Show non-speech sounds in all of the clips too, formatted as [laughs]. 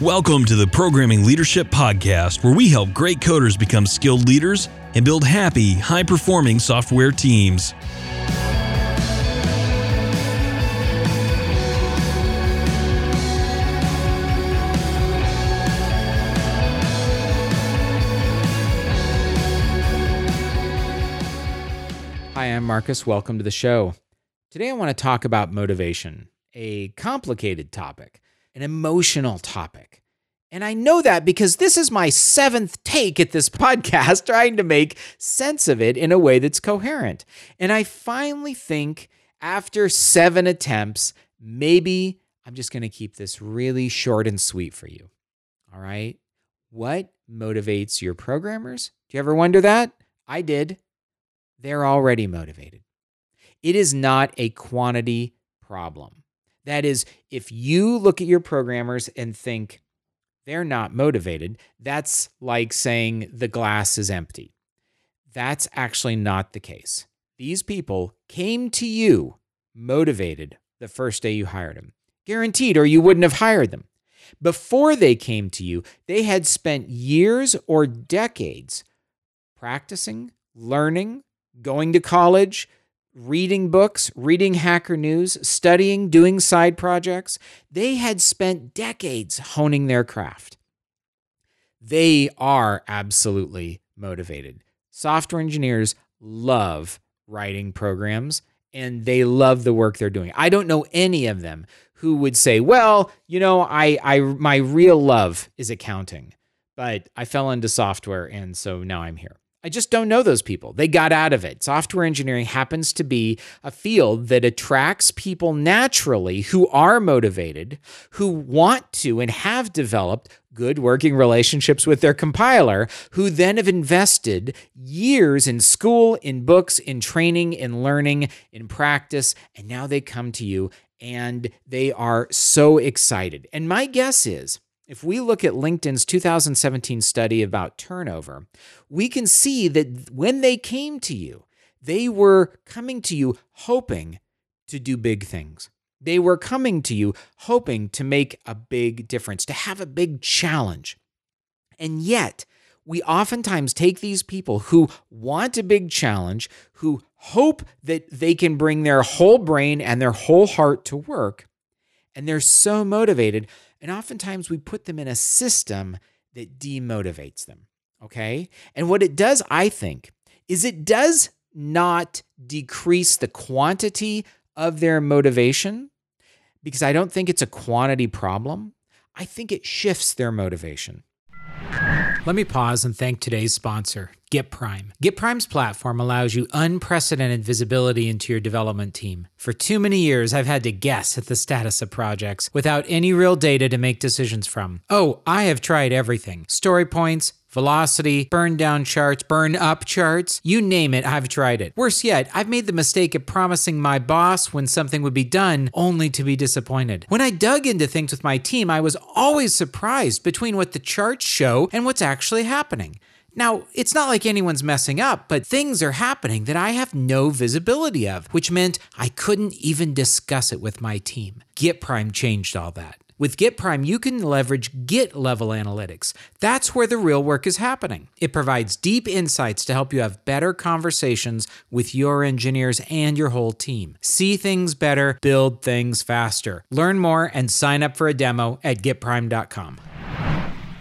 Welcome to the Programming Leadership Podcast, where we help great coders become skilled leaders and build happy, high performing software teams. Hi, I'm Marcus. Welcome to the show. Today I want to talk about motivation, a complicated topic, an emotional topic. And I know that because this is my seventh take at this [laughs] podcast, trying to make sense of it in a way that's coherent. And I finally think after seven attempts, maybe I'm just going to keep this really short and sweet for you. All right. What motivates your programmers? Do you ever wonder that? I did they're already motivated. It is not a quantity problem. That is, if you look at your programmers and think they're not motivated, that's like saying the glass is empty. That's actually not the case. These people came to you motivated the first day you hired them, guaranteed, or you wouldn't have hired them. Before they came to you, they had spent years or decades practicing, learning, going to college, reading books, reading Hacker News, studying, doing side projects. They had spent decades honing their craft. They are absolutely motivated. Software engineers love writing programs and they love the work they're doing. I don't know any of them who would say, "Well, you know, I I my real love is accounting, but I fell into software and so now I'm here." I just don't know those people. They got out of it. Software engineering happens to be a field that attracts people naturally who are motivated, who want to and have developed good working relationships with their compiler, who then have invested years in school, in books, in training, in learning, in practice, and now they come to you and they are so excited. And my guess is, if we look at LinkedIn's 2017 study about turnover, we can see that when they came to you, they were coming to you hoping to do big things. They were coming to you hoping to make a big difference, to have a big challenge. And yet, we oftentimes take these people who want a big challenge, who hope that they can bring their whole brain and their whole heart to work, and they're so motivated and oftentimes we put them in a system that demotivates them. Okay. And what it does, I think, is it does not decrease the quantity of their motivation because I don't think it's a quantity problem. I think it shifts their motivation. Let me pause and thank today's sponsor, GitPrime. GitPrime's platform allows you unprecedented visibility into your development team. For too many years, I've had to guess at the status of projects without any real data to make decisions from. Oh, I have tried everything story points, velocity, burn down charts, burn up charts. You name it, I've tried it. Worse yet, I've made the mistake of promising my boss when something would be done only to be disappointed. When I dug into things with my team, I was always surprised between what the charts show and what's actually happening. Now, it's not like anyone's messing up, but things are happening that I have no visibility of, which meant I couldn't even discuss it with my team. GitPrime changed all that. With GitPrime, you can leverage Git level analytics. That's where the real work is happening. It provides deep insights to help you have better conversations with your engineers and your whole team. See things better, build things faster. Learn more and sign up for a demo at gitprime.com.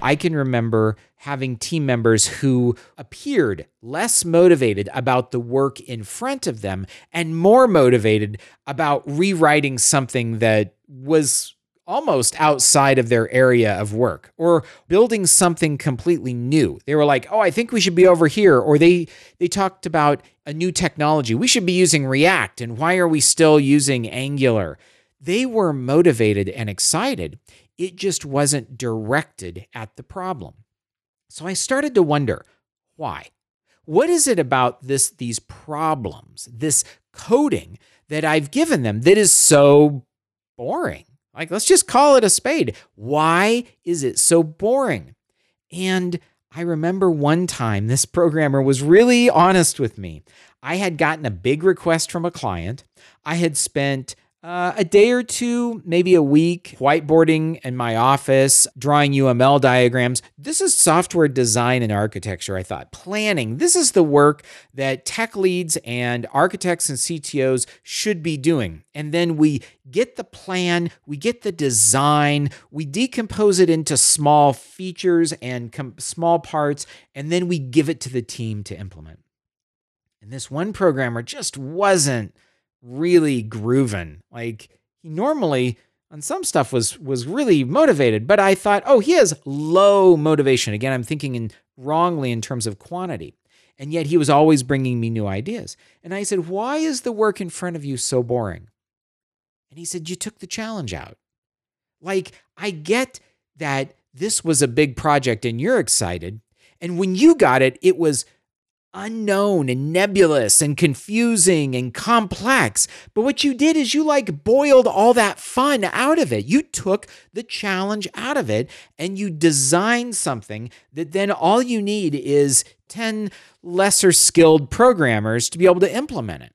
I can remember having team members who appeared less motivated about the work in front of them and more motivated about rewriting something that was almost outside of their area of work or building something completely new. They were like, "Oh, I think we should be over here." Or they they talked about a new technology. We should be using React and why are we still using Angular? They were motivated and excited. It just wasn't directed at the problem. So I started to wonder, why? What is it about this these problems, this coding that I've given them that is so boring? Like, let's just call it a spade. Why is it so boring? And I remember one time this programmer was really honest with me. I had gotten a big request from a client. I had spent uh, a day or two, maybe a week, whiteboarding in my office, drawing UML diagrams. This is software design and architecture, I thought. Planning. This is the work that tech leads and architects and CTOs should be doing. And then we get the plan, we get the design, we decompose it into small features and com- small parts, and then we give it to the team to implement. And this one programmer just wasn't really grooving. Like he normally on some stuff was was really motivated, but I thought, oh, he has low motivation. Again, I'm thinking in wrongly in terms of quantity. And yet he was always bringing me new ideas. And I said, "Why is the work in front of you so boring?" And he said, "You took the challenge out." Like, I get that this was a big project and you're excited. And when you got it, it was unknown and nebulous and confusing and complex. But what you did is you like boiled all that fun out of it. You took the challenge out of it and you designed something that then all you need is 10 lesser skilled programmers to be able to implement it.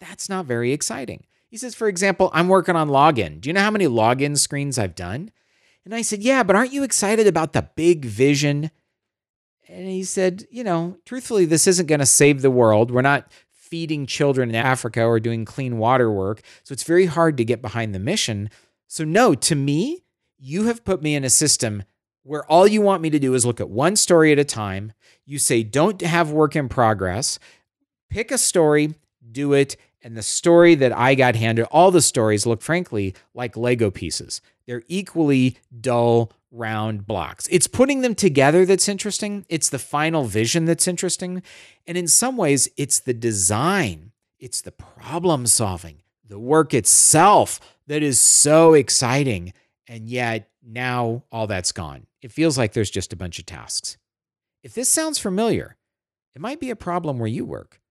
That's not very exciting. He says, for example, I'm working on login. Do you know how many login screens I've done? And I said, yeah, but aren't you excited about the big vision? And he said, you know, truthfully, this isn't going to save the world. We're not feeding children in Africa or doing clean water work. So it's very hard to get behind the mission. So, no, to me, you have put me in a system where all you want me to do is look at one story at a time. You say, don't have work in progress. Pick a story, do it. And the story that I got handed, all the stories look, frankly, like Lego pieces. They're equally dull, round blocks. It's putting them together that's interesting. It's the final vision that's interesting. And in some ways, it's the design, it's the problem solving, the work itself that is so exciting. And yet now all that's gone. It feels like there's just a bunch of tasks. If this sounds familiar, it might be a problem where you work.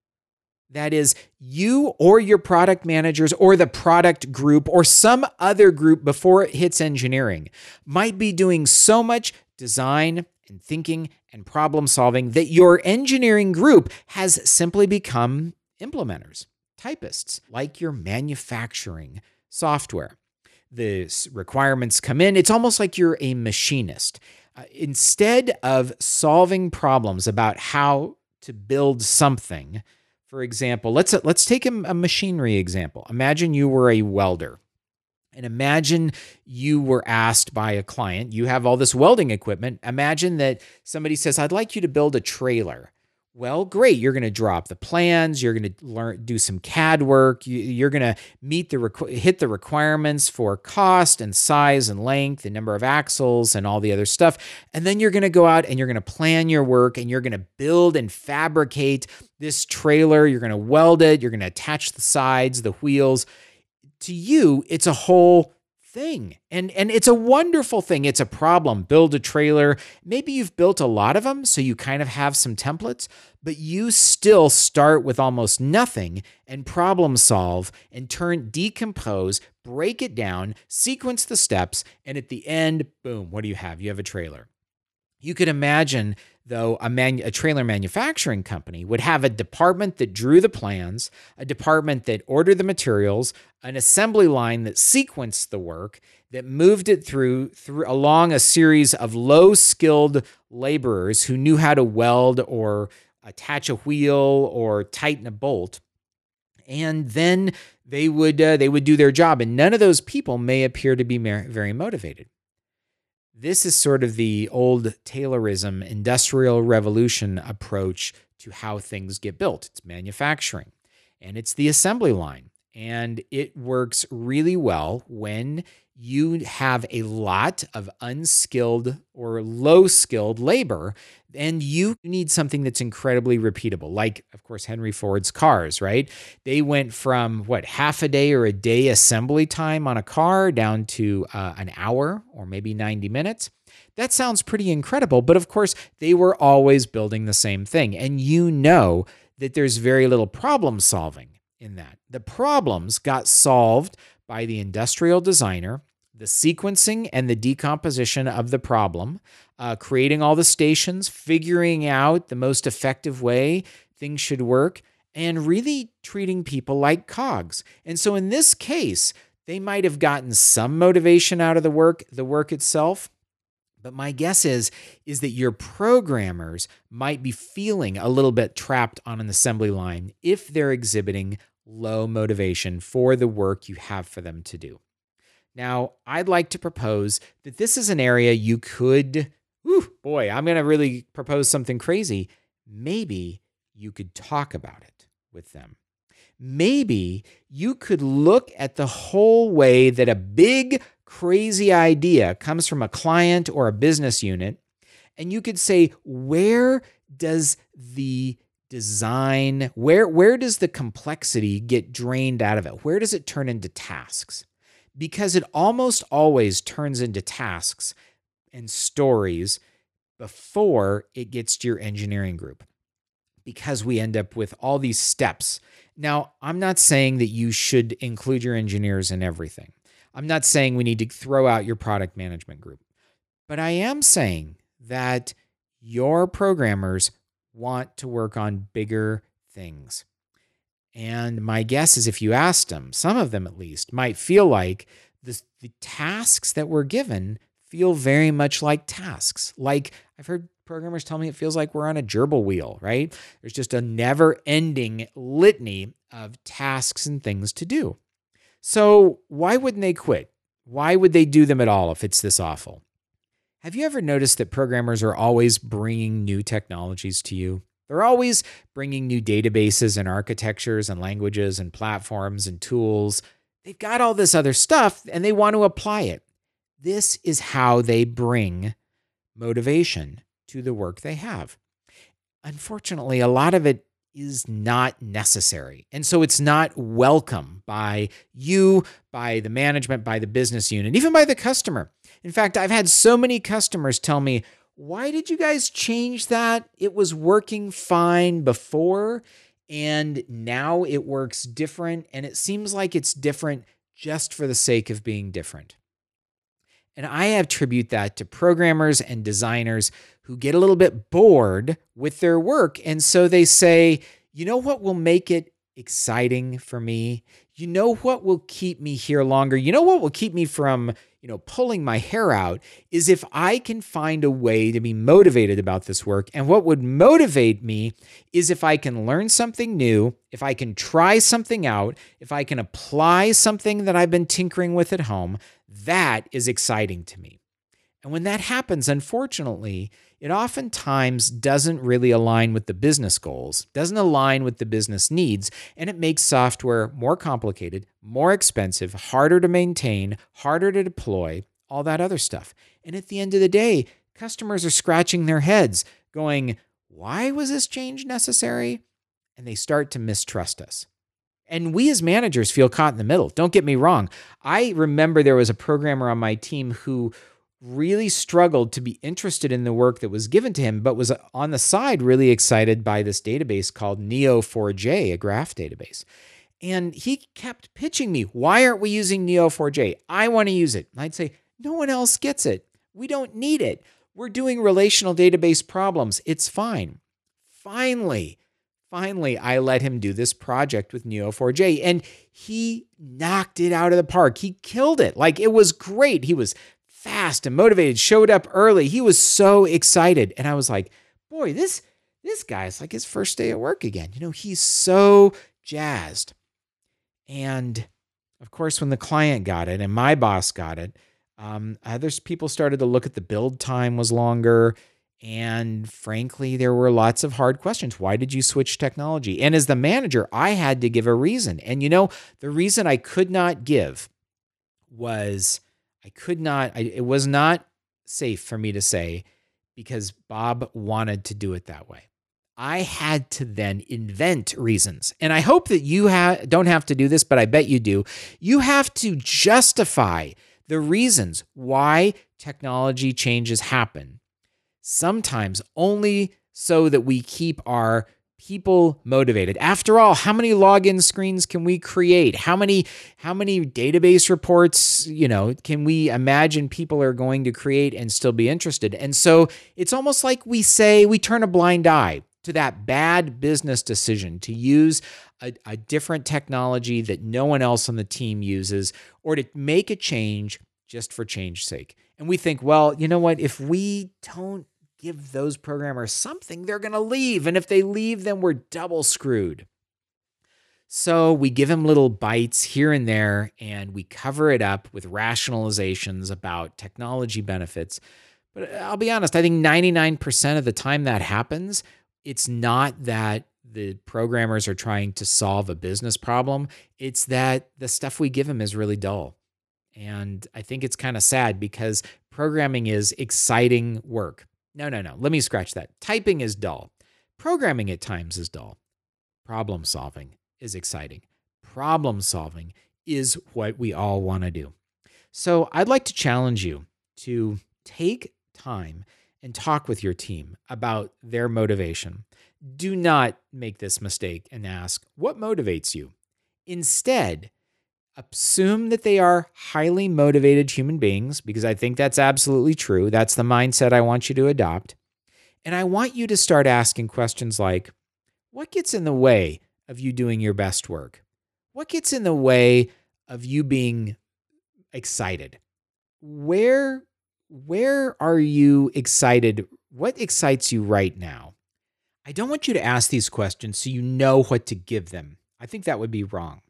That is, you or your product managers or the product group or some other group before it hits engineering might be doing so much design and thinking and problem solving that your engineering group has simply become implementers, typists, like your manufacturing software. The requirements come in, it's almost like you're a machinist. Uh, instead of solving problems about how to build something, for example, let's let's take a, a machinery example. Imagine you were a welder. And imagine you were asked by a client, you have all this welding equipment. Imagine that somebody says, I'd like you to build a trailer. Well, great. You're going to draw up the plans. You're going to learn, do some CAD work. You, are going to meet the hit the requirements for cost and size and length and number of axles and all the other stuff. And then you're going to go out and you're going to plan your work and you're going to build and fabricate this trailer. You're going to weld it. You're going to attach the sides, the wheels. To you, it's a whole thing. And and it's a wonderful thing. It's a problem. Build a trailer. Maybe you've built a lot of them so you kind of have some templates, but you still start with almost nothing and problem solve and turn decompose, break it down, sequence the steps, and at the end, boom, what do you have? You have a trailer. You could imagine though a, man, a trailer manufacturing company would have a department that drew the plans, a department that ordered the materials, an assembly line that sequenced the work, that moved it through, through along a series of low-skilled laborers who knew how to weld or attach a wheel or tighten a bolt. And then they would uh, they would do their job, and none of those people may appear to be very motivated. This is sort of the old Taylorism industrial revolution approach to how things get built. It's manufacturing and it's the assembly line. And it works really well when you have a lot of unskilled or low skilled labor, and you need something that's incredibly repeatable. Like, of course, Henry Ford's cars, right? They went from what, half a day or a day assembly time on a car down to uh, an hour or maybe 90 minutes. That sounds pretty incredible, but of course, they were always building the same thing. And you know that there's very little problem solving in that. The problems got solved by the industrial designer, the sequencing and the decomposition of the problem, uh, creating all the stations, figuring out the most effective way things should work, and really treating people like cogs. And so in this case, they might have gotten some motivation out of the work, the work itself, but my guess is is that your programmers might be feeling a little bit trapped on an assembly line if they're exhibiting low motivation for the work you have for them to do. Now, I'd like to propose that this is an area you could, whew, boy, I'm going to really propose something crazy. Maybe you could talk about it with them. Maybe you could look at the whole way that a big crazy idea comes from a client or a business unit, and you could say, where does the design, where, where does the complexity get drained out of it? Where does it turn into tasks? Because it almost always turns into tasks and stories before it gets to your engineering group because we end up with all these steps. Now, I'm not saying that you should include your engineers in everything. I'm not saying we need to throw out your product management group, but I am saying that your programmers want to work on bigger things. And my guess is if you asked them, some of them at least, might feel like the, the tasks that we're given feel very much like tasks. Like I've heard programmers tell me it feels like we're on a gerbil wheel, right? There's just a never ending litany of tasks and things to do. So, why wouldn't they quit? Why would they do them at all if it's this awful? Have you ever noticed that programmers are always bringing new technologies to you? They're always bringing new databases and architectures and languages and platforms and tools. They've got all this other stuff and they want to apply it. This is how they bring motivation to the work they have. Unfortunately, a lot of it is not necessary. And so it's not welcome by you, by the management, by the business unit, even by the customer. In fact, I've had so many customers tell me, why did you guys change that? It was working fine before, and now it works different. And it seems like it's different just for the sake of being different. And I attribute that to programmers and designers who get a little bit bored with their work. And so they say, you know what will make it exciting for me? You know what will keep me here longer? You know what will keep me from, you know, pulling my hair out is if I can find a way to be motivated about this work. And what would motivate me is if I can learn something new, if I can try something out, if I can apply something that I've been tinkering with at home, that is exciting to me. And when that happens, unfortunately, it oftentimes doesn't really align with the business goals, doesn't align with the business needs, and it makes software more complicated, more expensive, harder to maintain, harder to deploy, all that other stuff. And at the end of the day, customers are scratching their heads, going, Why was this change necessary? And they start to mistrust us. And we as managers feel caught in the middle. Don't get me wrong. I remember there was a programmer on my team who really struggled to be interested in the work that was given to him, but was on the side really excited by this database called Neo4j, a graph database. And he kept pitching me, why aren't we using Neo4j? I want to use it. And I'd say, no one else gets it. We don't need it. We're doing relational database problems. It's fine. Finally, finally, I let him do this project with Neo4j and he knocked it out of the park. He killed it. Like it was great. He was fast and motivated, showed up early. He was so excited. And I was like, boy, this this guy's like his first day at work again. You know, he's so jazzed. And of course, when the client got it and my boss got it, um, other people started to look at the build time was longer. And frankly, there were lots of hard questions. Why did you switch technology? And as the manager, I had to give a reason. And you know, the reason I could not give was I could not, I, it was not safe for me to say because Bob wanted to do it that way. I had to then invent reasons. And I hope that you ha- don't have to do this, but I bet you do. You have to justify the reasons why technology changes happen, sometimes only so that we keep our people motivated. After all, how many login screens can we create? How many how many database reports, you know, can we imagine people are going to create and still be interested? And so it's almost like we say we turn a blind eye to that bad business decision to use a, a, different technology that no one else on the team uses or to make a change just for change's sake. And we think, well, you know what? If we don't give those programmers something, they're going to leave. And if they leave, then we're double screwed. So we give them little bites here and there, and we cover it up with rationalizations about technology benefits. But uh, I'll be honest, I think 99% of the time that happens, it's not that the programmers are trying to solve a business problem, it's that the stuff we give them is really dull. And I think it's kind of sad because programming is exciting work. No, no, no. Let me scratch that. Typing is dull. Programming at times is dull. Problem solving is exciting. Problem solving is what we all want to do. So I'd like to challenge you to take time and talk with your team about their motivation. Do not make this mistake and ask, What motivates you? Instead, assume that they are highly motivated human beings, because I think that's absolutely true. That's the mindset I want you to adopt. And I want you to start asking questions like, What gets in the way of you doing your best work? What gets in the way of you being excited? Where where are you excited? What excites you right now? I don't want you to ask these questions so you know what to give them. I think that would be wrong.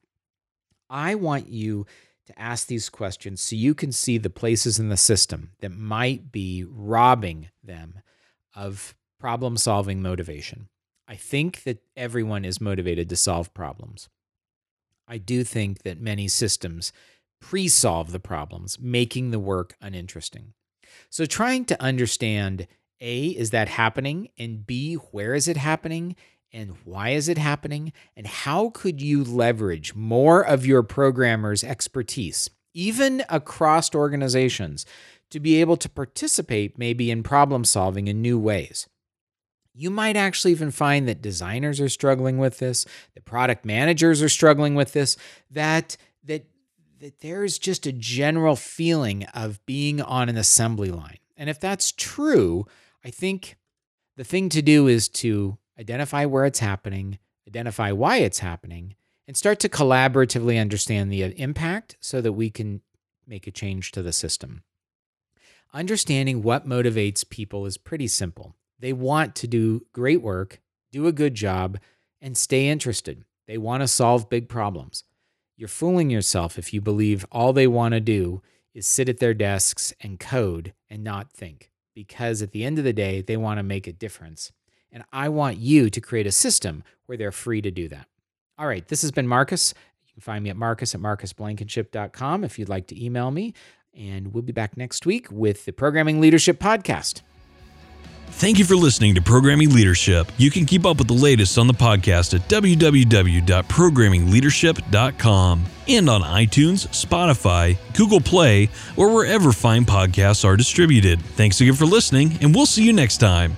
I want you to ask these questions so you can see the places in the system that might be robbing them of problem solving motivation. I think that everyone is motivated to solve problems. I do think that many systems pre solve the problems, making the work uninteresting. So, trying to understand A, is that happening? And B, where is it happening? And why is it happening? And how could you leverage more of your programmer's expertise, even across organizations, to be able to participate maybe in problem solving in new ways? You might actually even find that designers are struggling with this, that product managers are struggling with this, that that that there's just a general feeling of being on an assembly line. And if that's true, I think the thing to do is to identify where it's happening, identify why it's happening, and start to collaboratively understand the uh, impact so that we can make a change to the system. Understanding what motivates people is pretty simple. They want to do great work, do a good job, and stay interested. They want to solve big problems. You're fooling yourself if you believe all they want to do is sit at their desks and code and not think, because at the end of the day, they want to make a difference. And I want you to create a system where they're free to do that. All right, this has been Marcus. You can find me at marcus at marcusblankenship.com if you'd like to email me. And we'll be back next week with the Programming Leadership Podcast. Thank you for listening to Programming Leadership. You can keep up with the latest on the podcast at www.programmingleadership.com and on iTunes, Spotify, Google Play, or wherever fine podcasts are distributed. Thanks again for listening, and we'll see you next time.